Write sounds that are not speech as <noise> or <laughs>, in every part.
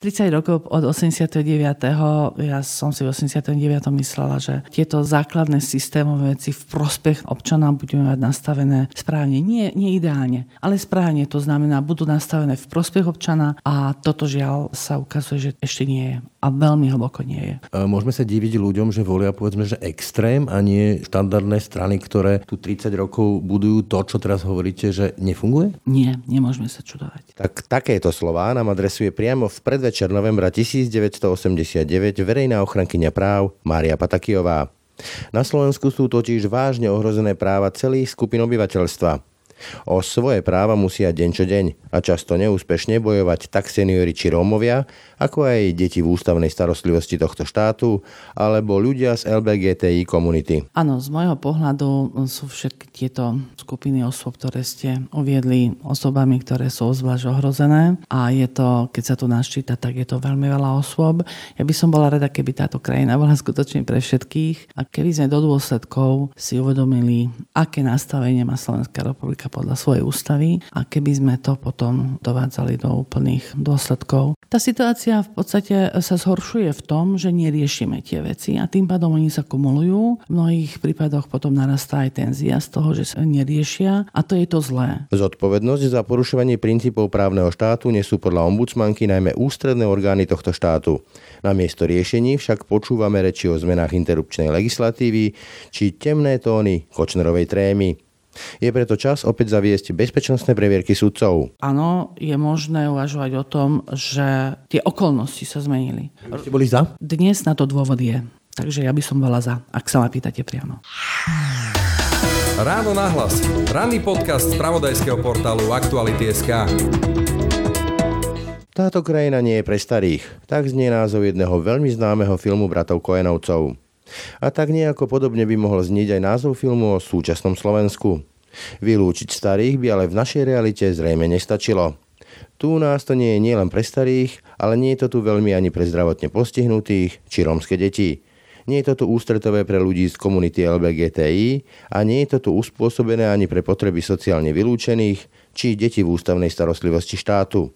30 rokov od 89. ja som si v 89. myslela, že tieto základné systémové veci v prospech občana budeme mať nastavené správne. Nie, nie ideálne, ale správne. To znamená, budú nastavené v prospech občana a toto žiaľ sa ukazuje, že ešte nie je. A veľmi hlboko nie je. Môžeme sa diviť ľuďom, že volia povedzme, že extrém a nie štandardné strany, ktoré tu 30 rokov budujú to, čo teraz hovoríte, že nefunguje? Nie, nemôžeme sa čudovať. Tak takéto slová nám adresuje priamo v predvečer novembra 1989 verejná ochrankyňa práv Mária Patakijová. Na Slovensku sú totiž vážne ohrozené práva celých skupín obyvateľstva. O svoje práva musia deň čo deň a často neúspešne bojovať tak seniori či Rómovia, ako aj deti v ústavnej starostlivosti tohto štátu, alebo ľudia z LBGTI komunity. Áno, z môjho pohľadu sú všetky tieto skupiny osôb, ktoré ste uviedli osobami, ktoré sú zvlášť ohrozené a je to, keď sa tu naščíta, tak je to veľmi veľa osôb. Ja by som bola rada, keby táto krajina bola skutočne pre všetkých a keby sme do dôsledkov si uvedomili, aké nastavenie má Slovenská republika podľa svojej ústavy a keby sme to potom dovádzali do úplných dôsledkov. Tá situácia situácia v podstate sa zhoršuje v tom, že neriešime tie veci a tým pádom oni sa kumulujú. V mnohých prípadoch potom narastá aj tenzia z toho, že sa neriešia a to je to zlé. Zodpovednosť za porušovanie princípov právneho štátu nesú podľa ombudsmanky najmä ústredné orgány tohto štátu. Na miesto riešení však počúvame reči o zmenách interrupčnej legislatívy či temné tóny Kočnerovej trémy. Je preto čas opäť zaviesť bezpečnostné previerky sudcov. Áno, je možné uvažovať o tom, že tie okolnosti sa zmenili. Ste boli za? Dnes na to dôvod je. Takže ja by som bola za, ak sa ma pýtate priamo. Ráno nahlas. Ranný podcast z pravodajského portálu Aktuality.sk. Táto krajina nie je pre starých. Tak znie názov jedného veľmi známeho filmu bratov Koenovcov. A tak nejako podobne by mohol znieť aj názov filmu o súčasnom Slovensku. Vylúčiť starých by ale v našej realite zrejme nestačilo. Tu nás to nie je nielen pre starých, ale nie je to tu veľmi ani pre zdravotne postihnutých či rómske deti. Nie je to tu ústretové pre ľudí z komunity LBGTI a nie je to tu uspôsobené ani pre potreby sociálne vylúčených či deti v ústavnej starostlivosti štátu.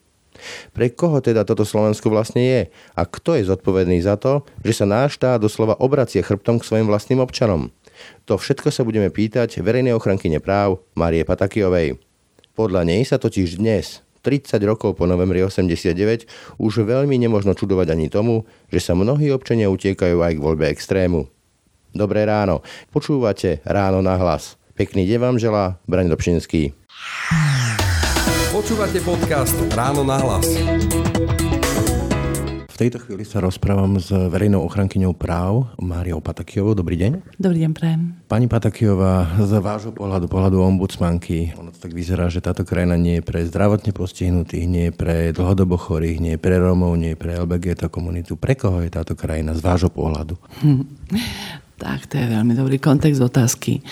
Pre koho teda toto Slovensko vlastne je? A kto je zodpovedný za to, že sa náš štát doslova obracie chrbtom k svojim vlastným občanom? To všetko sa budeme pýtať verejnej ochrankyne práv Marie Patakijovej. Podľa nej sa totiž dnes, 30 rokov po novembri 89, už veľmi nemožno čudovať ani tomu, že sa mnohí občania utiekajú aj k voľbe extrému. Dobré ráno, počúvate Ráno na hlas. Pekný deň vám želá Braň Dobšinský. Počúvate podcast Ráno na hlas. V tejto chvíli sa rozprávam s verejnou ochrankyňou práv Máriou Patakijovou. Dobrý deň. Dobrý deň, prajem. Pani Patakijová, z vášho pohľadu, pohľadu ombudsmanky, ono to tak vyzerá, že táto krajina nie je pre zdravotne postihnutých, nie je pre dlhodobo chorých, nie je pre Rómov, nie je pre LBGT komunitu. Pre koho je táto krajina z vášho pohľadu? Hm. <laughs> Tak, to je veľmi dobrý kontext otázky.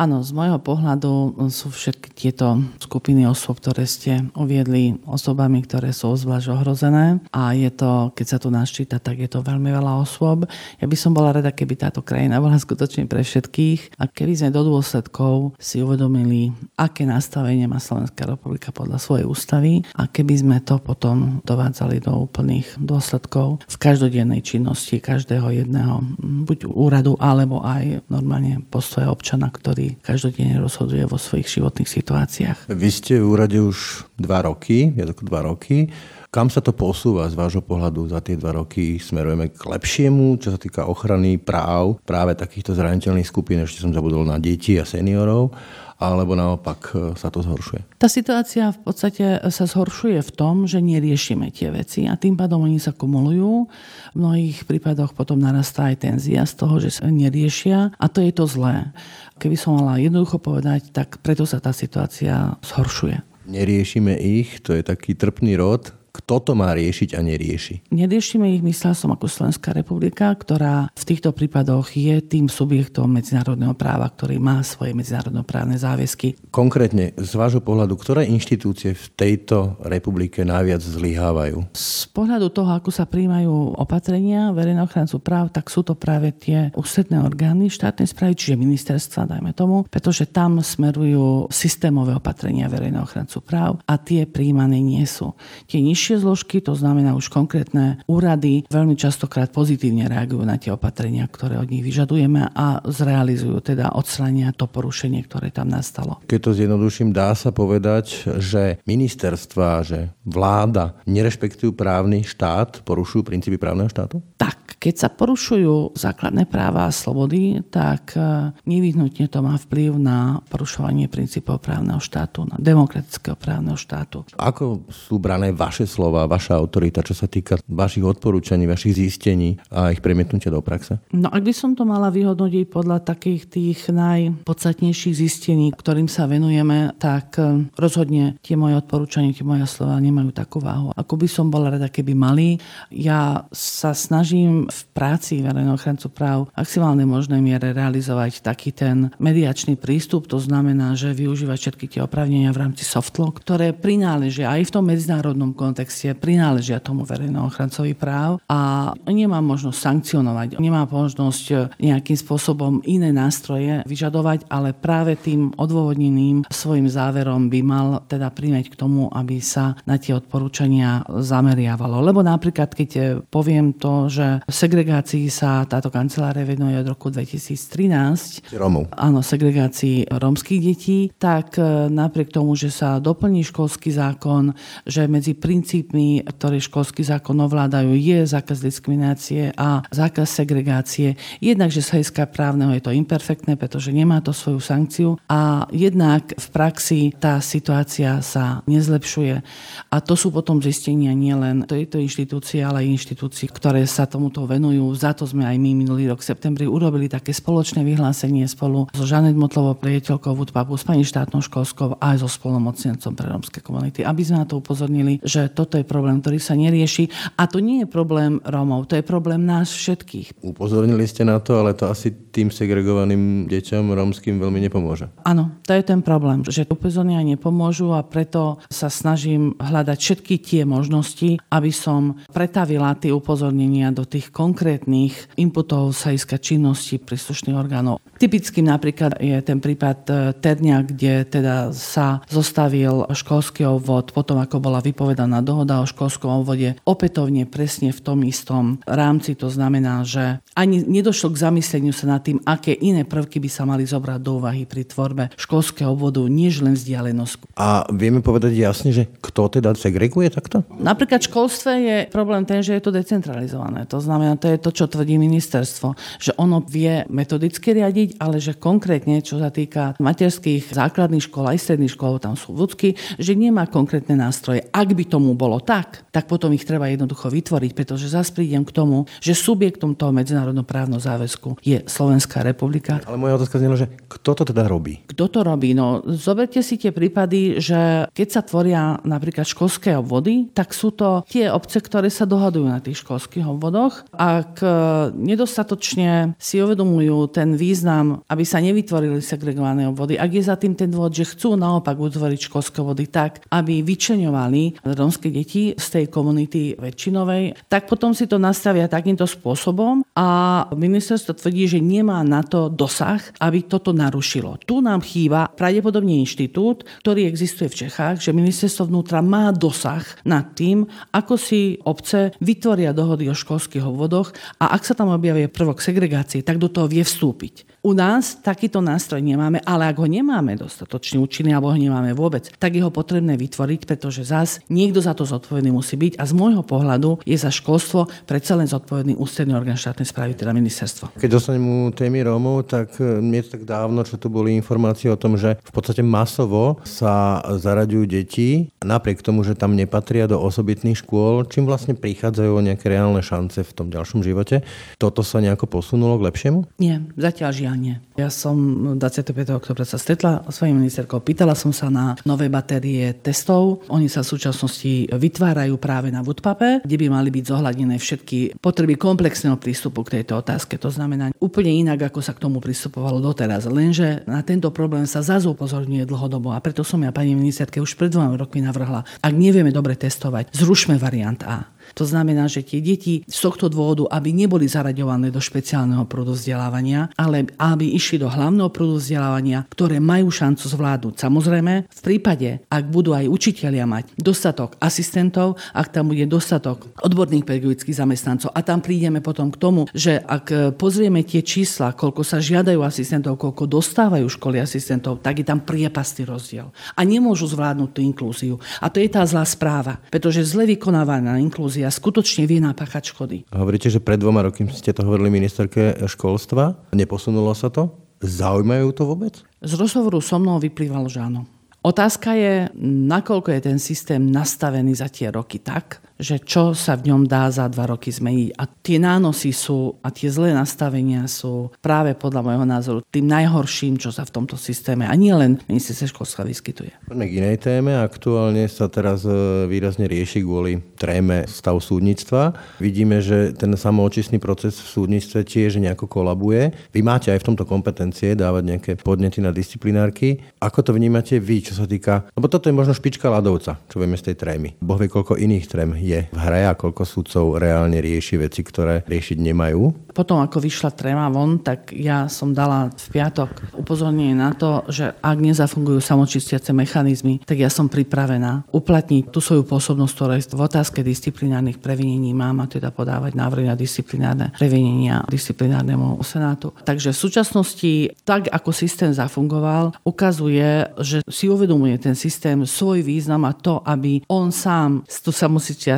Áno, z môjho pohľadu sú všetky tieto skupiny osôb, ktoré ste uviedli, osobami, ktoré sú zvlášť ohrozené. A je to, keď sa tu naščíta, tak je to veľmi veľa osôb. Ja by som bola rada, keby táto krajina bola skutočne pre všetkých a keby sme do dôsledkov si uvedomili, aké nastavenie má Slovenská republika podľa svojej ústavy a keby sme to potom dovádzali do úplných dôsledkov v každodennej činnosti každého jedného buď úradu alebo aj normálne postoje občana, ktorý každodenne rozhoduje vo svojich životných situáciách. Vy ste v úrade už dva roky, viac ako dva roky. Kam sa to posúva z vášho pohľadu za tie dva roky? Smerujeme k lepšiemu, čo sa týka ochrany práv práve takýchto zraniteľných skupín, ešte som zabudol na deti a seniorov, alebo naopak e, sa to zhoršuje? Tá situácia v podstate sa zhoršuje v tom, že neriešime tie veci a tým pádom oni sa kumulujú. V mnohých prípadoch potom narastá aj tenzia z toho, že sa neriešia a to je to zlé. Keby som mala jednoducho povedať, tak preto sa tá situácia zhoršuje. Neriešime ich, to je taký trpný rod, kto to má riešiť a nerieši? Neriešime ich, myslel som, ako Slovenská republika, ktorá v týchto prípadoch je tým subjektom medzinárodného práva, ktorý má svoje medzinárodnoprávne záväzky. Konkrétne, z vášho pohľadu, ktoré inštitúcie v tejto republike najviac zlyhávajú? Z pohľadu toho, ako sa príjmajú opatrenia verejného ochrancu práv, tak sú to práve tie ústredné orgány štátnej správy, čiže ministerstva, dajme tomu, pretože tam smerujú systémové opatrenia verejného ochrancu práv a tie príjmané nie sú. Tie nižšie vyššie zložky, to znamená už konkrétne úrady, veľmi častokrát pozitívne reagujú na tie opatrenia, ktoré od nich vyžadujeme a zrealizujú teda odstrania to porušenie, ktoré tam nastalo. Keď to zjednoduším, dá sa povedať, že ministerstva, že vláda nerešpektujú právny štát, porušujú princípy právneho štátu? Tak, keď sa porušujú základné práva a slobody, tak e, nevyhnutne to má vplyv na porušovanie princípov právneho štátu, na demokratického právneho štátu. Ako sú brané vaše slova, vaša autorita, čo sa týka vašich odporúčaní, vašich zistení a ich premietnutia do praxe? No ak by som to mala vyhodnotiť podľa takých tých najpodstatnejších zistení, ktorým sa venujeme, tak e, rozhodne tie moje odporúčania, tie moje slova nemajú takú váhu. Ako by som bola rada, keby mali. Ja sa snažím v práci verejného ochrancu práv maximálnej možnej miere realizovať taký ten mediačný prístup, to znamená, že využívať všetky tie opravnenia v rámci softlaw, ktoré prináležia aj v tom medzinárodnom kontexte, prináležia tomu verejného ochrancovi práv a nemá možnosť sankcionovať, nemá možnosť nejakým spôsobom iné nástroje vyžadovať, ale práve tým odôvodneným svojim záverom by mal teda príjmeť k tomu, aby sa na tie odporúčania zameriavalo. Lebo napríklad, keď poviem to, že segregácii sa táto kancelária venuje od roku 2013. Romov. Áno, segregácii rómskych detí, tak e, napriek tomu, že sa doplní školský zákon, že medzi princípmi, ktoré školský zákon ovládajú, je zákaz diskriminácie a zákaz segregácie. Jednak, že sa hľadiska právneho je to imperfektné, pretože nemá to svoju sankciu a jednak v praxi tá situácia sa nezlepšuje. A to sú potom zistenia nielen tejto inštitúcie, ale aj inštitúcií, ktoré sa tomuto venujú. Za to sme aj my minulý rok v septembri urobili také spoločné vyhlásenie spolu so Žanet Motlovou, priateľkou Woodpubu, s pani štátnou školskou a aj so spolnomocnencom pre rómske komunity, aby sme na to upozornili, že toto je problém, ktorý sa nerieši. A to nie je problém Rómov, to je problém nás všetkých. Upozornili ste na to, ale to asi tým segregovaným deťom rómskym veľmi nepomôže. Áno, to je ten problém, že upozornenia nepomôžu a preto sa snažím hľadať všetky tie možnosti, aby som pretavila tie upozornenia do tých konkrétnych inputov sa iska činnosti príslušných orgánov. Typickým napríklad je ten prípad e, Ternia, kde teda sa zostavil školský obvod potom, ako bola vypovedaná dohoda o školskom obvode opätovne presne v tom istom rámci. To znamená, že ani nedošlo k zamysleniu sa nad tým, aké iné prvky by sa mali zobrať do úvahy pri tvorbe školského obvodu, než len vzdialenosť. A vieme povedať jasne, že kto teda segreguje takto? Napríklad v školstve je problém ten, že je to decentralizované. To znamená, to je to, čo tvrdí ministerstvo, že ono vie metodicky riadiť, ale že konkrétne, čo sa týka materských základných škôl aj stredných škôl, tam sú vúcky, že nemá konkrétne nástroje. Ak by tomu bolo tak, tak potom ich treba jednoducho vytvoriť, pretože zase prídem k tomu, že subjektom toho medzinárodnoprávneho záväzku je Slovenská republika. Ale moja otázka znela, že kto to teda robí? Kto to robí? No, zoberte si tie prípady, že keď sa tvoria napríklad školské obvody, tak sú to tie obce, ktoré sa dohadujú na tých školských obvodoch. Ak e, nedostatočne si uvedomujú ten význam, aby sa nevytvorili segregované obvody, ak je za tým ten dôvod, že chcú naopak utvoriť školské obvody tak, aby vyčleňovali rómske deti z tej komunity väčšinovej, tak potom si to nastavia takýmto spôsobom a ministerstvo tvrdí, že nemá na to dosah, aby toto narušilo. Tu nám chýba pravdepodobne inštitút, ktorý existuje v Čechách, že ministerstvo vnútra má dosah nad tým, ako si obce vytvoria dohody o školských obvodoch a ak sa tam objavie prvok segregácie, tak do toho vie vstúpiť. U nás takýto nástroj nemáme, ale ak ho nemáme dostatočne účinný alebo ho nemáme vôbec, tak je ho potrebné vytvoriť, pretože zás niekto za to zodpovedný musí byť a z môjho pohľadu je za školstvo predsa len zodpovedný ústredný orgán štátnej správy, teda ministerstvo. Keď dostanem témy Rómov, tak nie tak dávno, čo tu boli informácie o tom, že v podstate masovo sa zaraďujú deti napriek tomu, že tam nepatria do osobitných škôl, čím vlastne prichádzajú o nejaké reálne šance v tom ďalšom živote. Toto sa nejako posunulo k lepšiemu? Nie, zatiaľ žiaľ nie. Ja som 25. oktobra sa stretla s svojím ministerkou, pýtala som sa na nové batérie testov. Oni sa v súčasnosti vytvárajú práve na Woodpape, kde by mali byť zohľadnené všetky potreby komplexného prístupu k tejto otázke. To znamená úplne inak, ako sa k tomu pristupovalo doteraz. Lenže na tento problém sa zase upozorňuje dlhodobo a preto som ja pani ministerke už pred dvoma rokmi navrhla, ak nevieme dobre testovať, zrušme variant A. To znamená, že tie deti z tohto dôvodu, aby neboli zaraďované do špeciálneho prúdu vzdelávania, ale aby išli do hlavného prúdu vzdelávania, ktoré majú šancu zvládnuť. Samozrejme, v prípade, ak budú aj učitelia mať dostatok asistentov, ak tam bude dostatok odborných pedagogických zamestnancov a tam prídeme potom k tomu, že ak pozrieme tie čísla, koľko sa žiadajú asistentov, koľko dostávajú školy asistentov, tak je tam priepastý rozdiel. A nemôžu zvládnuť tú inklúziu. A to je tá zlá správa, pretože zle vykonávaná inklúzia skutočne vie napáchať škody. Hovoríte, že pred dvoma rokmi ste to hovorili ministerke školstva. Neposunulo sa to? Zaujímajú to vôbec? Z rozhovoru so mnou vyplývalo, že áno. Otázka je, nakoľko je ten systém nastavený za tie roky tak, že čo sa v ňom dá za dva roky zmeniť. A tie nánosy sú a tie zlé nastavenia sú práve podľa môjho názoru tým najhorším, čo sa v tomto systéme a nie len ministerstve školstva vyskytuje. Poďme k inej téme. Aktuálne sa teraz e, výrazne rieši kvôli tréme stav súdnictva. Vidíme, že ten samoočistný proces v súdnictve tiež nejako kolabuje. Vy máte aj v tomto kompetencie dávať nejaké podnety na disciplinárky. Ako to vnímate vy, čo sa týka... Lebo toto je možno špička ľadovca, čo vieme z tej trémy. Boh vie, koľko iných trém je v hre a koľko sudcov reálne rieši veci, ktoré riešiť nemajú. Potom, ako vyšla tréma von, tak ja som dala v piatok upozornenie na to, že ak nezafungujú samočistiace mechanizmy, tak ja som pripravená uplatniť tú svoju pôsobnosť, ktorá v otázke disciplinárnych previnení mám a teda podávať návrhy na disciplinárne previnenia disciplinárnemu senátu. Takže v súčasnosti, tak ako systém zafungoval, ukazuje, že si uvedomuje ten systém svoj význam a to, aby on sám tú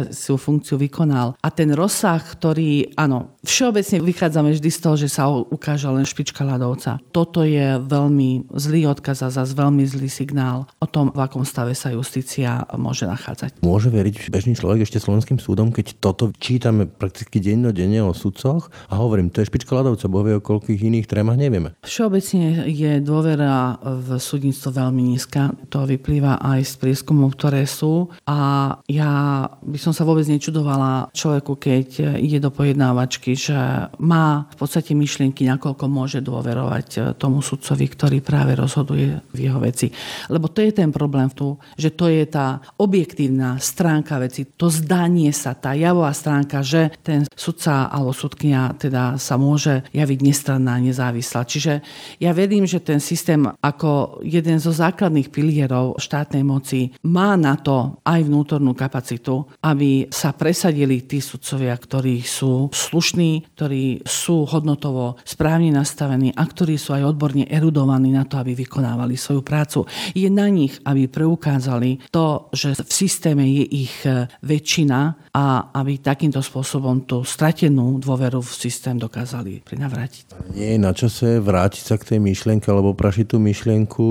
samočistiacu funkciu vykonal. A ten rozsah, ktorý, áno, všeobecne vychádzame vždy z toho, že sa ukáže len špička ľadovca. Toto je veľmi zlý odkaz a zase veľmi zlý signál o tom, v akom stave sa justícia môže nachádzať. Môže veriť bežný človek ešte slovenským súdom, keď toto čítame prakticky dennodenne o sudcoch a hovorím, to je špička ľadovca, bo vie o koľkých iných trémach nevieme. Všeobecne je dôvera v súdnictvo veľmi nízka. To vyplýva aj z prieskumov, ktoré sú. A ja by som sa vôbec nečudovala človeku, keď ide do pojednávačky, že má v podstate myšlienky, nakoľko môže dôverovať e, tomu sudcovi, ktorý práve rozhoduje v jeho veci. Lebo to je ten problém tu, že to je tá objektívna stránka veci, to zdanie sa, tá javová stránka, že ten sudca alebo sudknia teda sa môže javiť nestranná, nezávislá. Čiže ja verím, že ten systém ako jeden zo základných pilierov štátnej moci má na to aj vnútornú kapacitu, aby sa presadili tí sudcovia, ktorí sú slušní, ktorí sú hodnotovo správne nastavení a ktorí sú aj odborne erudovaní na to, aby vykonávali svoju prácu. Je na nich, aby preukázali to, že v systéme je ich e, väčšina a aby takýmto spôsobom tú stratenú dôveru v systém dokázali prinavrátiť. Nie je na čase vrátiť sa k tej myšlienke alebo prašiť tú myšlienku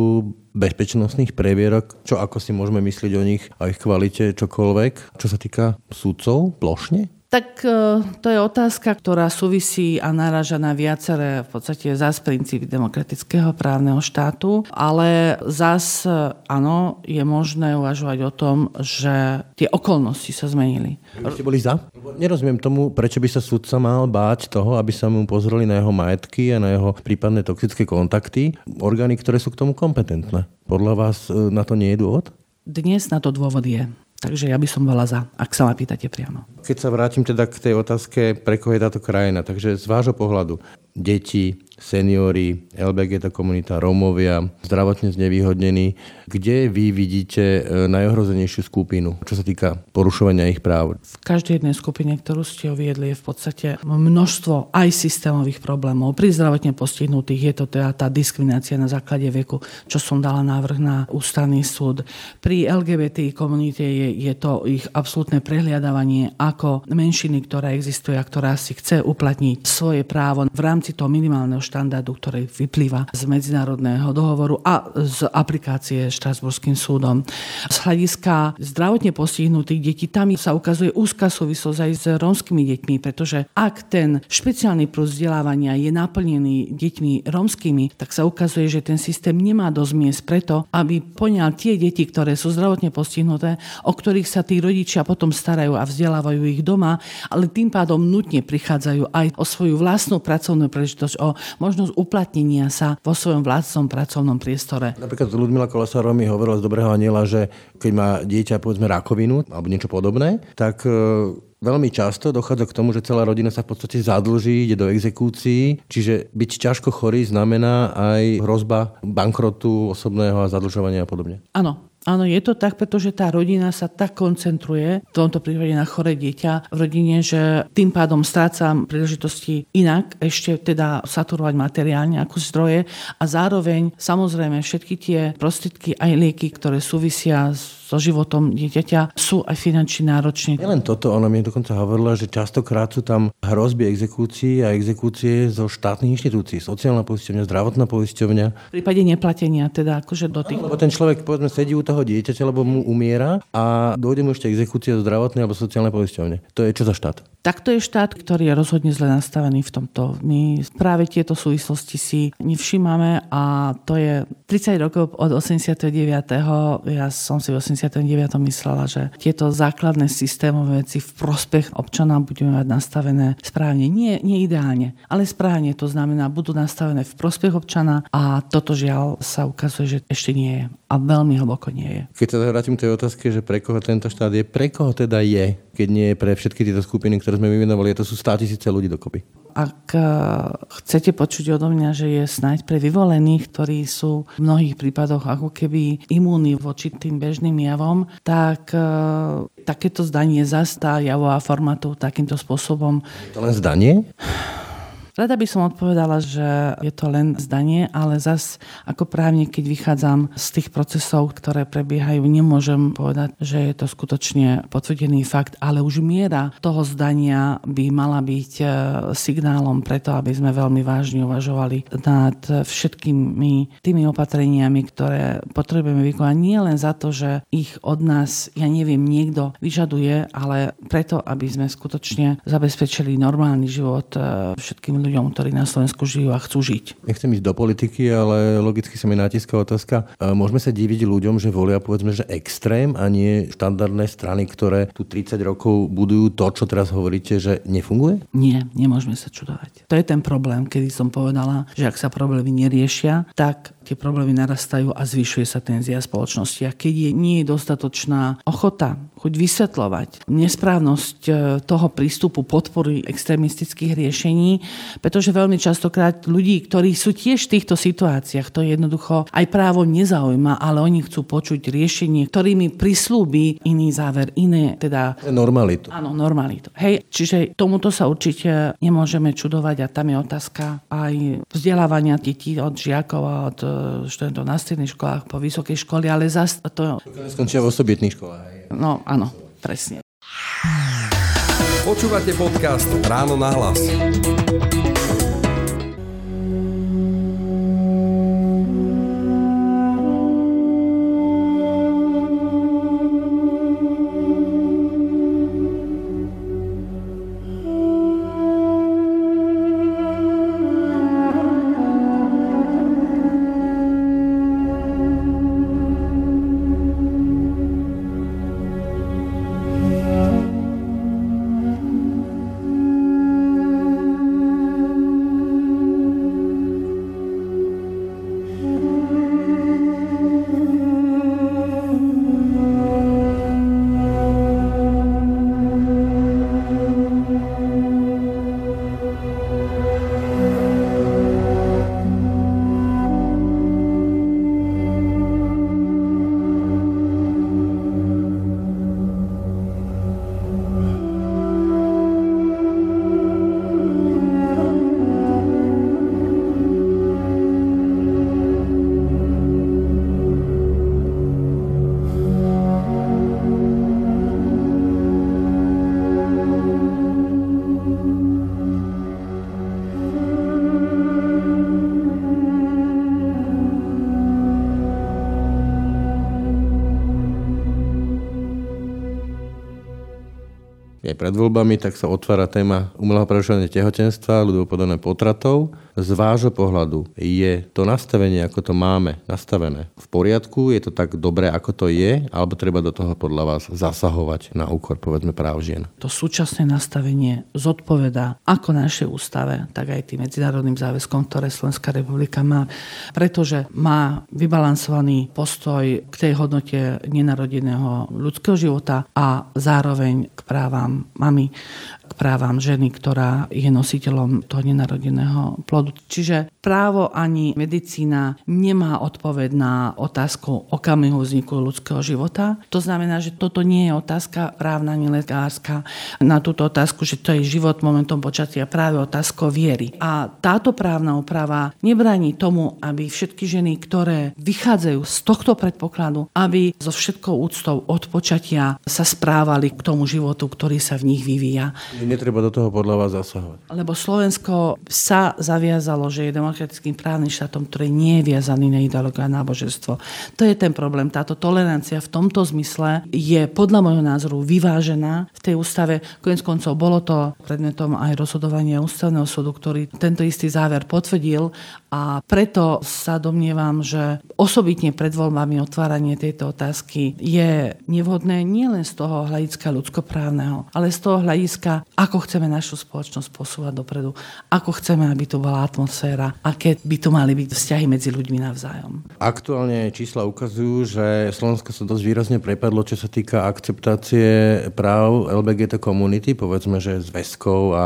bezpečnostných previerok, čo ako si môžeme myslieť o nich a ich kvalite čokoľvek, čo sa týka súdcov plošne? Tak e, to je otázka, ktorá súvisí a naraža na viaceré v podstate zás princípy demokratického právneho štátu, ale zás e, áno, je možné uvažovať o tom, že tie okolnosti sa zmenili. Vy ste boli za? Nerozumiem tomu, prečo by sa sudca mal báť toho, aby sa mu pozreli na jeho majetky a na jeho prípadné toxické kontakty, orgány, ktoré sú k tomu kompetentné. Podľa vás e, na to nie je dôvod? Dnes na to dôvod je. Takže ja by som bola za, ak sa ma pýtate priamo. Keď sa vrátim teda k tej otázke, pre koho je táto krajina, takže z vášho pohľadu, deti, seniori, LBGT komunita, Rómovia, zdravotne znevýhodnení. Kde vy vidíte e, najohrozenejšiu skupinu, čo sa týka porušovania ich práv? V každej jednej skupine, ktorú ste uviedli, je v podstate množstvo aj systémových problémov. Pri zdravotne postihnutých je to teda tá diskriminácia na základe veku, čo som dala návrh na ústavný súd. Pri LGBT komunite je, je to ich absolútne prehliadávanie ako menšiny, ktorá existuje a ktorá si chce uplatniť svoje právo v rámci toho minimálneho štandardu, ktorý vyplýva z medzinárodného dohovoru a z aplikácie Štrasburským súdom. Z hľadiska zdravotne postihnutých detí tam sa ukazuje úzka súvislosť aj s rómskymi deťmi, pretože ak ten špeciálny plus vzdelávania je naplnený deťmi rómskymi, tak sa ukazuje, že ten systém nemá dosť miest preto, aby poňal tie deti, ktoré sú zdravotne postihnuté, o ktorých sa tí rodičia potom starajú a vzdelávajú ich doma, ale tým pádom nutne prichádzajú aj o svoju vlastnú pracovnú príležitosť, o možnosť uplatnenia sa vo svojom vlastnom pracovnom priestore. Napríklad Ludmila Kolasárová mi hovorila z Dobrého aniela, že keď má dieťa povedzme rakovinu alebo niečo podobné, tak e, Veľmi často dochádza k tomu, že celá rodina sa v podstate zadlží, ide do exekúcií, čiže byť ťažko chorý znamená aj hrozba bankrotu osobného a zadlžovania a podobne. Áno, Áno, je to tak, pretože tá rodina sa tak koncentruje, v tomto prípade na chore dieťa v rodine, že tým pádom strácam príležitosti inak ešte teda saturovať materiálne ako zdroje a zároveň samozrejme všetky tie prostriedky aj lieky, ktoré súvisia s so životom dieťaťa sú aj finančne náročné. Nielen toto, ona mi dokonca hovorila, že častokrát sú tam hrozby exekúcií a exekúcie zo štátnych inštitúcií, sociálna poisťovňa, zdravotná poisťovňa. V prípade neplatenia, teda akože do tých... Lebo ten človek povedzme sedí u toho dieťaťa, lebo mu umiera a dojde mu ešte exekúcia zo zdravotnej alebo sociálnej poisťovne. To je čo za štát? Tak to je štát, ktorý je rozhodne zle nastavený v tomto. My práve tieto súvislosti si nevšímame a to je 30 rokov od 89. Ja som si v 89. myslela, že tieto základné systémové veci v prospech občana budeme mať nastavené správne. Nie, nie ideálne, ale správne. To znamená, budú nastavené v prospech občana a toto žiaľ sa ukazuje, že ešte nie je. A veľmi hlboko nie je. Keď sa vrátim k tej otázke, že pre koho tento štát je, pre koho teda je, keď nie je pre všetky tieto skupiny, ktoré sme vymenovali, to sú 100 tisíce ľudí dokopy ak eh, chcete počuť odo mňa, že je snáď pre vyvolených, ktorí sú v mnohých prípadoch ako keby imúni voči tým bežným javom, tak eh, takéto zdanie zastá javová formátu takýmto spôsobom. To len zdanie? Rada by som odpovedala, že je to len zdanie, ale zas ako právnik, keď vychádzam z tých procesov, ktoré prebiehajú, nemôžem povedať, že je to skutočne potvrdený fakt, ale už miera toho zdania by mala byť e, signálom preto, aby sme veľmi vážne uvažovali nad všetkými tými opatreniami, ktoré potrebujeme vykonať. Nie len za to, že ich od nás, ja neviem, niekto vyžaduje, ale preto, aby sme skutočne zabezpečili normálny život e, všetkým ľuďom, ktorí na Slovensku žijú a chcú žiť. Nechcem ísť do politiky, ale logicky sa mi natíska otázka. Môžeme sa diviť ľuďom, že volia povedzme, že extrém a nie štandardné strany, ktoré tu 30 rokov budujú to, čo teraz hovoríte, že nefunguje? Nie, nemôžeme sa čudovať. To je ten problém, kedy som povedala, že ak sa problémy neriešia, tak tie problémy narastajú a zvyšuje sa tenzia spoločnosti. A keď je, nie je dostatočná ochota chuť vysvetľovať nesprávnosť e, toho prístupu podpory extrémistických riešení, pretože veľmi častokrát ľudí, ktorí sú tiež v týchto situáciách, to jednoducho aj právo nezaujíma, ale oni chcú počuť riešenie, ktorými prislúbi iný záver, iné teda... Normalitu. Áno, normalitu. Hej, čiže tomuto sa určite nemôžeme čudovať a tam je otázka aj vzdelávania detí od žiakov a od študentov na stredných školách, po vysokej škole, ale zase to... Skončia v osobitných školách. No, áno, presne. Počúvate podcast Ráno na hlas. Pred voľbami, tak sa otvára téma umelého prerušovania tehotenstva, ľudovo potratov. Z vášho pohľadu je to nastavenie, ako to máme nastavené, v poriadku? Je to tak dobré, ako to je? Alebo treba do toho podľa vás zasahovať na úkor, povedzme, práv žien? To súčasné nastavenie zodpoveda ako našej ústave, tak aj tým medzinárodným záväzkom, ktoré Slovenská republika má, pretože má vybalansovaný postoj k tej hodnote nenarodeného ľudského života a zároveň k právam mamy k právam ženy, ktorá je nositeľom toho nenarodeného plodu. Čiže právo ani medicína nemá odpoveď na otázku okamihu vzniku ľudského života. To znamená, že toto nie je otázka právna ani lekárska na túto otázku, že to je život momentom počatia práve otázka viery. A táto právna úprava nebráni tomu, aby všetky ženy, ktoré vychádzajú z tohto predpokladu, aby so všetkou úctou od počatia sa správali k tomu životu, ktorý sa v nich vyvíja. Netreba do toho podľa vás zasahovať. Lebo Slovensko sa zaviazalo, že je demokratickým právnym štátom, ktorý nie je viazaný na ideológiu a náboženstvo. To je ten problém. Táto tolerancia v tomto zmysle je podľa môjho názoru vyvážená v tej ústave. Konec koncov bolo to predmetom aj rozhodovania ústavného súdu, ktorý tento istý záver potvrdil a preto sa domnievam, že osobitne pred voľbami otváranie tejto otázky je nevhodné nielen z toho hľadiska ľudskoprávneho, ale z toho hľadiska ako chceme našu spoločnosť posúvať dopredu, ako chceme, aby tu bola atmosféra, aké by tu mali byť vzťahy medzi ľuďmi navzájom. Aktuálne čísla ukazujú, že Slovensko sa dosť výrazne prepadlo, čo sa týka akceptácie práv LBGT komunity, povedzme, že zväzkov a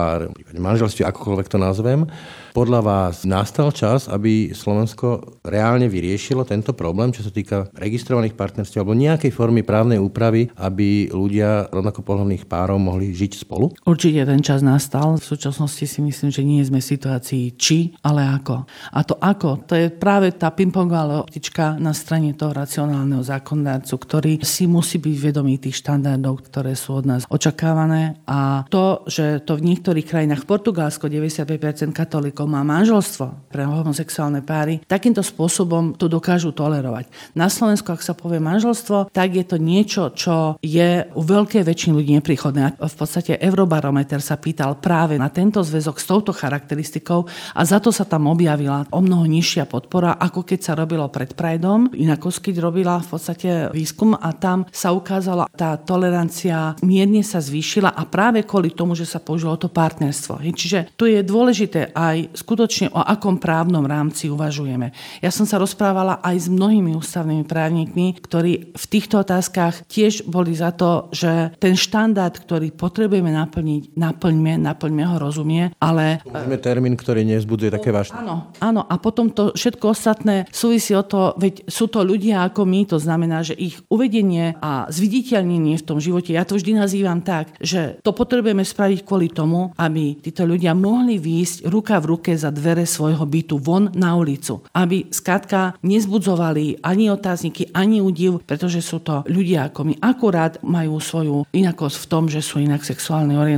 manželství, akokoľvek to nazvem. Podľa vás nastal čas, aby Slovensko reálne vyriešilo tento problém, čo sa týka registrovaných partnerstiev alebo nejakej formy právnej úpravy, aby ľudia rovnako pohľadných párov mohli žiť spolu? Určite ten čas nastal. V súčasnosti si myslím, že nie sme v situácii či, ale ako. A to ako, to je práve tá pingpongová loptička na strane toho racionálneho zákonodárcu, ktorý si musí byť vedomý tých štandardov, ktoré sú od nás očakávané. A to, že to v niektorých krajinách, Portugalsko 95% katolíkov má manželstvo pre homosexuálne páry, takýmto spôsobom to dokážu tolerovať. Na Slovensku, ak sa povie manželstvo, tak je to niečo, čo je u veľkej väčšiny ľudí nepríchodné. V podstate Eurobarometer sa pýtal práve na tento zväzok s touto charakteristikou a za to sa tam objavila o mnoho nižšia podpora, ako keď sa robilo pred Prideom. Keď robila v podstate výskum a tam sa ukázala tá tolerancia mierne sa zvýšila a práve kvôli tomu, že sa použilo to partnerstvo. Čiže tu je dôležité aj skutočne o akom právnom rámci uvažujeme. Ja som sa rozprávala aj s mnohými ústavnými právnikmi, ktorí v týchto otázkach tiež boli za to, že ten štandard, ktorý potrebujeme naplniť, naplňme, naplňme ho, rozumie, ale... Máme termín, ktorý nezbudzuje také vážne. Áno, áno, a potom to všetko ostatné súvisí o to, veď sú to ľudia ako my, to znamená, že ich uvedenie a zviditeľnenie v tom živote, ja to vždy nazývam tak, že to potrebujeme spraviť kvôli tomu, aby títo ľudia mohli výjsť ruka v ruke ruke za dvere svojho bytu von na ulicu. Aby skrátka nezbudzovali ani otázniky, ani údiv, pretože sú to ľudia ako my. Akurát majú svoju inakosť v tom, že sú inak sexuálne orientovaní.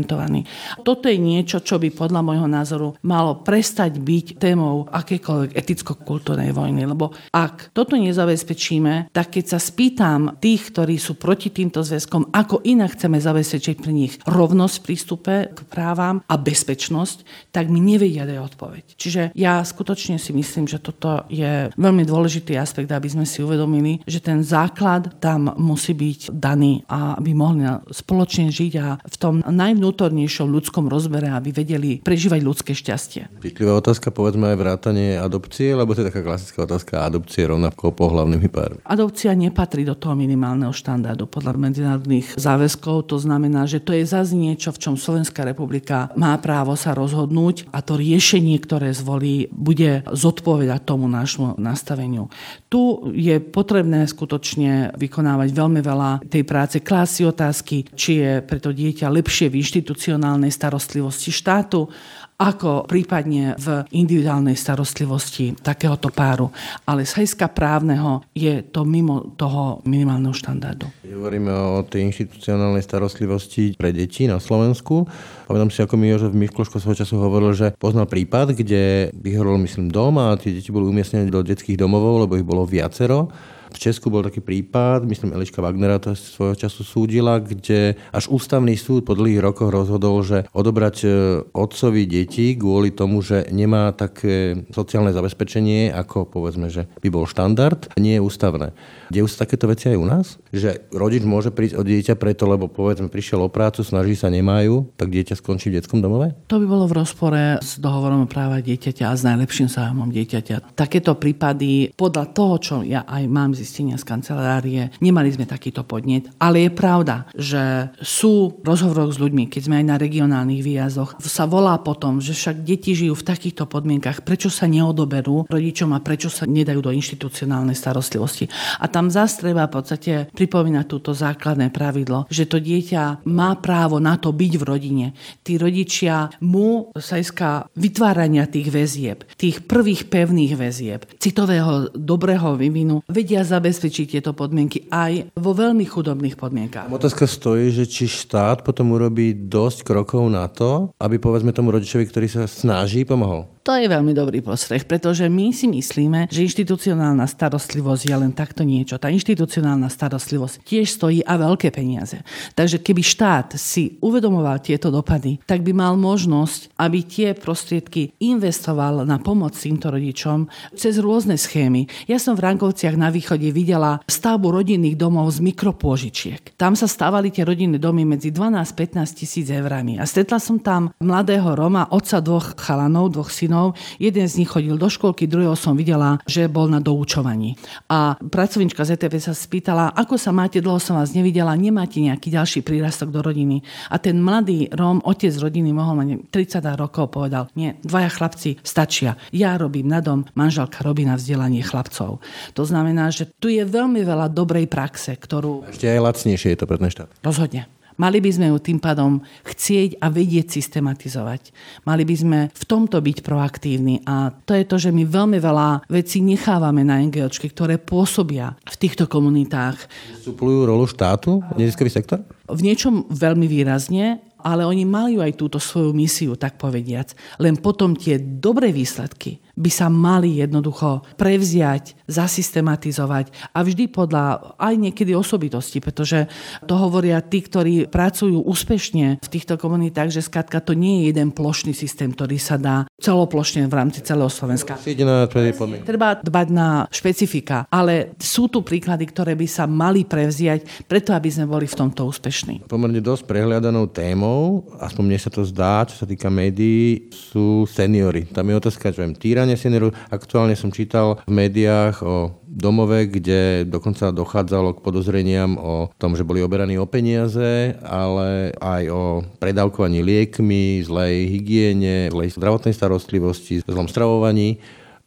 Toto je niečo, čo by podľa môjho názoru malo prestať byť témou akékoľvek eticko-kultúrnej vojny. Lebo ak toto nezabezpečíme, tak keď sa spýtam tých, ktorí sú proti týmto zväzkom, ako inak chceme zabezpečiť pri nich rovnosť v prístupe k právam a bezpečnosť, tak mi nevedia dať odpoveď. Čiže ja skutočne si myslím, že toto je veľmi dôležitý aspekt, aby sme si uvedomili, že ten základ tam musí byť daný a aby mohli spoločne žiť a v tom najvnútornejšom ľudskom rozbere, aby vedeli prežívať ľudské šťastie. Citlivá otázka, povedzme aj vrátanie adopcie, lebo to je taká klasická otázka adopcie rovnako pohľavnými pármi. Adopcia nepatrí do toho minimálneho štandardu podľa medzinárodných záväzkov. To znamená, že to je zase niečo, v čom Slovenská republika má právo sa rozhodnúť a to riešenie ktoré zvolí, bude zodpovedať tomu nášmu nastaveniu. Tu je potrebné skutočne vykonávať veľmi veľa tej práce, klásy otázky, či je preto dieťa lepšie v inštitucionálnej starostlivosti štátu, ako prípadne v individuálnej starostlivosti takéhoto páru. Ale z hľadiska právneho je to mimo toho minimálneho štandardu. Hovoríme o tej inštitucionálnej starostlivosti pre deti na Slovensku. Pamätám si, ako mi Jožef Miškloško svojho času hovoril, že poznal prípad, kde vyhorol, myslím, dom a tie deti boli umiestnené do detských domovov, lebo ich bolo viacero V Česku bol taký prípad, myslím Eliška Wagnera to svojho času súdila, kde až ústavný súd po dlhých rokoch rozhodol, že odobrať e, otcovi deti kvôli tomu, že nemá také sociálne zabezpečenie, ako povedzme, že by bol štandard, nie je ústavné. Dejú sa takéto veci aj u nás? Že rodič môže prísť o dieťa preto, lebo povedzme prišiel o prácu, snaží sa, nemajú, tak dieťa skončí v detskom domove? To by bolo v rozpore s dohovorom o práva dieťaťa a s najlepším zájmom dieťaťa. Takéto prípady, podľa toho, čo ja aj mám zistenia z kancelárie, nemali sme takýto podnet, ale je pravda, že sú rozhovor s ľuďmi, keď sme aj na regionálnych výjazdoch, sa volá potom, že však deti žijú v takýchto podmienkach, prečo sa neodoberú rodičom a prečo sa nedajú do inštitucionálnej starostlivosti. A tam zase treba v podstate pripomínať túto základné pravidlo, že to dieťa má právo na to byť v rodine. Tí rodičia mu sa vytvárania tých väzieb, tých prvých pevných väzieb, citového dobrého vývinu, vedia zabezpečiť tieto podmienky aj vo veľmi chudobných podmienkach. Otázka stojí, že či štát potom urobí dosť krokov na to, aby povedzme tomu rodičovi, ktorý sa snaží, pomohol. To je veľmi dobrý postreh, pretože my si myslíme, že inštitucionálna starostlivosť je len takto niečo. Tá inštitucionálna starostlivosť tiež stojí a veľké peniaze. Takže keby štát si uvedomoval tieto dopady, tak by mal možnosť, aby tie prostriedky investoval na pomoc týmto rodičom cez rôzne schémy. Ja som v Rankovciach na východe videla stavbu rodinných domov z mikropôžičiek. Tam sa stávali tie rodinné domy medzi 12-15 tisíc eurami. A stretla som tam mladého Roma, otca dvoch chalanov, dvoch synov, synov. Jeden z nich chodil do školky, druhého som videla, že bol na doučovaní. A pracovníčka ZTV sa spýtala, ako sa máte, dlho som vás nevidela, nemáte nejaký ďalší prírastok do rodiny. A ten mladý Róm, otec rodiny, mohol mať 30 rokov, povedal, nie, dvaja chlapci stačia. Ja robím na dom, manželka robí na vzdelanie chlapcov. To znamená, že tu je veľmi veľa dobrej praxe, ktorú... Ešte aj lacnejšie je to pre ten štát. Rozhodne. Mali by sme ju tým pádom chcieť a vedieť systematizovať. Mali by sme v tomto byť proaktívni a to je to, že my veľmi veľa vecí nechávame na NGOčky, ktoré pôsobia v týchto komunitách. Suplujú rolu štátu, neziskový sektor? V niečom veľmi výrazne, ale oni majú aj túto svoju misiu, tak povediac. Len potom tie dobré výsledky by sa mali jednoducho prevziať, zasystematizovať a vždy podľa aj niekedy osobitosti, pretože to hovoria tí, ktorí pracujú úspešne v týchto komunitách, že skrátka to nie je jeden plošný systém, ktorý sa dá celoplošne v rámci celého Slovenska. Treba dbať na špecifika, ale sú tu príklady, ktoré by sa mali prevziať, preto aby sme boli v tomto úspešní. Pomerne dosť prehliadanou témou, aspoň mne sa to zdá, čo sa týka médií, sú seniory. Tam je otázka, že viem, týranie vzdelávania seniorov. Aktuálne som čítal v médiách o domove, kde dokonca dochádzalo k podozreniam o tom, že boli oberaní o peniaze, ale aj o predávkovaní liekmi, zlej hygiene, zlej zdravotnej starostlivosti, zlom stravovaní.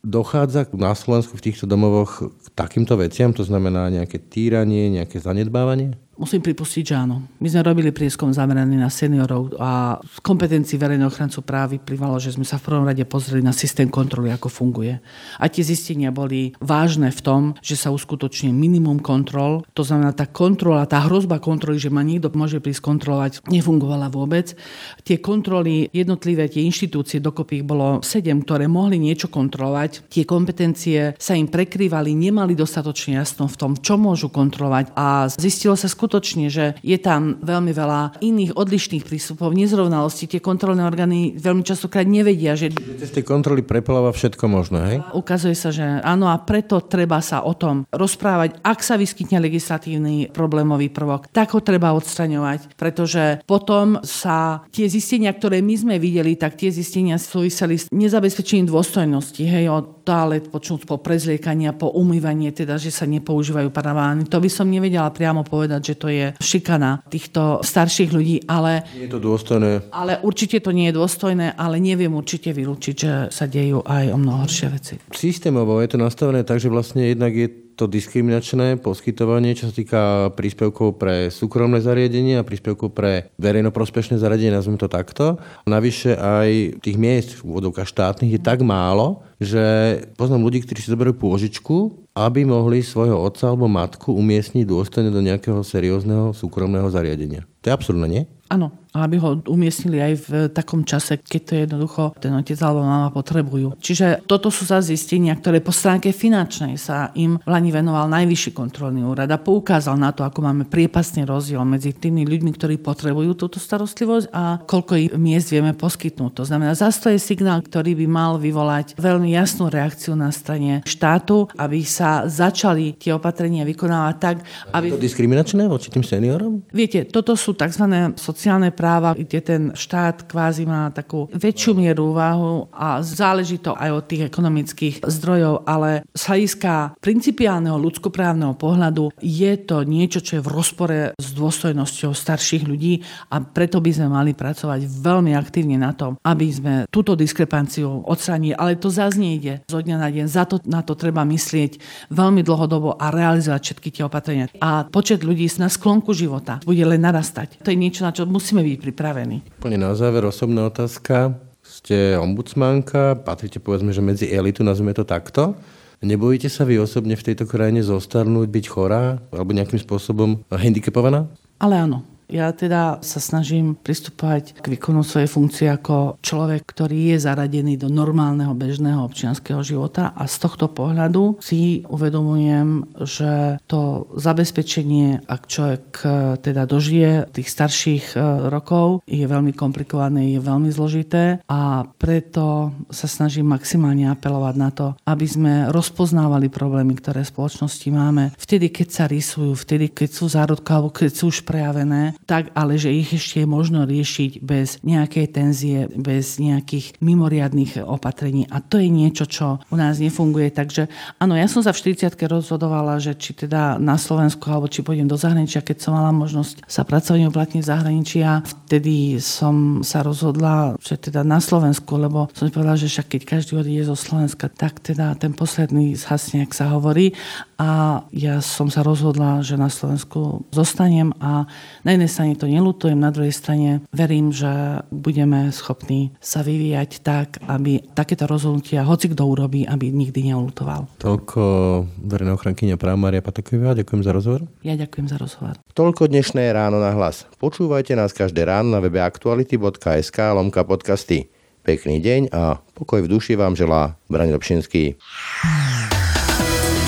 Dochádza na Slovensku v týchto domovoch k takýmto veciam, to znamená nejaké týranie, nejaké zanedbávanie? Musím pripustiť, že áno. My sme robili prieskom zameraný na seniorov a z kompetencií verejného ochrancu práv vyplývalo, že sme sa v prvom rade pozreli na systém kontroly, ako funguje. A tie zistenia boli vážne v tom, že sa uskutočne minimum kontrol. To znamená, tá kontrola, tá hrozba kontroly, že ma niekto môže prísť kontrolovať, nefungovala vôbec. Tie kontroly, jednotlivé tie inštitúcie, dokopy ich bolo sedem, ktoré mohli niečo kontrolovať. Tie kompetencie sa im prekrývali, nemali dostatočne jasno v tom, čo môžu kontrolovať a zistilo sa skôr skutočne, že je tam veľmi veľa iných odlišných prístupov, nezrovnalostí. Tie kontrolné orgány veľmi častokrát nevedia, že... Z tej kontroly prepláva všetko možné, hej? Ukazuje sa, že áno a preto treba sa o tom rozprávať. Ak sa vyskytne legislatívny problémový prvok, tak ho treba odstraňovať, pretože potom sa tie zistenia, ktoré my sme videli, tak tie zistenia súviseli s nezabezpečením dôstojnosti, hej, od toalet počnúť po prezliekania, po umývanie, teda, že sa nepoužívajú paravány. To by som nevedela priamo povedať, že to je šikana týchto starších ľudí, ale... Nie je to dôstojné. Ale určite to nie je dôstojné, ale neviem určite vylúčiť, že sa dejú aj o mnoho horšie veci. Systémovo je to nastavené tak, že vlastne jednak je to diskriminačné poskytovanie, čo sa týka príspevkov pre súkromné zariadenie a príspevkov pre verejnoprospešné zariadenie, nazvime to takto. Navyše aj tých miest v úvodovkách štátnych je tak málo, že poznám ľudí, ktorí si zoberú pôžičku aby mohli svojho otca alebo matku umiestniť dôstojne do nejakého seriózneho súkromného zariadenia. To je absurdné, nie? Áno. Aby ho umiestnili aj v takom čase, keď to jednoducho ten otec alebo mama potrebujú. Čiže toto sú za zistenia, ktoré po stránke finančnej sa im v Lani venoval najvyšší kontrolný úrad a poukázal na to, ako máme priepasný rozdiel medzi tými ľuďmi, ktorí potrebujú túto starostlivosť a koľko miest vieme poskytnúť. To znamená, zase to je signál, ktorý by mal vyvolať veľmi jasnú reakciu na strane štátu, aby sa začali tie opatrenia vykonávať tak, aby... Je to diskriminačné voči tým seniorom? Viete, toto sú tzv. sociálne práva, kde ten štát kvázi má takú väčšiu mieru úvahu a záleží to aj od tých ekonomických zdrojov, ale z hľadiska principiálneho ľudskoprávneho pohľadu je to niečo, čo je v rozpore s dôstojnosťou starších ľudí a preto by sme mali pracovať veľmi aktívne na tom, aby sme túto diskrepanciu odstranili. Ale to zase nejde zo dňa na deň. Za to na to treba myslieť veľmi dlhodobo a realizovať všetky tie opatrenia. A počet ľudí na sklonku života bude len narastať. To je niečo, na čo musíme byť pripravení. Plne na záver osobná otázka. Ste ombudsmanka, patríte povedzme, že medzi elitu, nazvime to takto. Nebojíte sa vy osobne v tejto krajine zostarnúť, byť chorá alebo nejakým spôsobom handicapovaná? Ale áno, ja teda sa snažím pristupovať k výkonu svojej funkcie ako človek, ktorý je zaradený do normálneho bežného občianského života a z tohto pohľadu si uvedomujem, že to zabezpečenie, ak človek e, teda dožije tých starších e, rokov, je veľmi komplikované, je veľmi zložité a preto sa snažím maximálne apelovať na to, aby sme rozpoznávali problémy, ktoré v spoločnosti máme. Vtedy, keď sa rysujú, vtedy, keď sú zárodka alebo keď sú už prejavené, tak ale že ich ešte je možno riešiť bez nejakej tenzie, bez nejakých mimoriadných opatrení. A to je niečo, čo u nás nefunguje. Takže áno, ja som sa v 40 rozhodovala, že či teda na Slovensku alebo či pôjdem do zahraničia, keď som mala možnosť sa pracovne uplatniť v zahraničí a vtedy som sa rozhodla, že teda na Slovensku, lebo som si povedala, že však keď každý odíde zo Slovenska, tak teda ten posledný zhasne, ak sa hovorí. A ja som sa rozhodla, že na Slovensku zostanem a na jednej jednej strane to nelutujem, na druhej strane verím, že budeme schopní sa vyvíjať tak, aby takéto rozhodnutia, hoci kto urobí, aby nikdy neulutoval. Toľko verejná ochrankyňa práv Maria Pataková. Ďakujem za rozhovor. Ja ďakujem za rozhovor. Toľko dnešné ráno na hlas. Počúvajte nás každé ráno na webe aktuality.sk lomka podcasty. Pekný deň a pokoj v duši vám želá Brani Robšinský.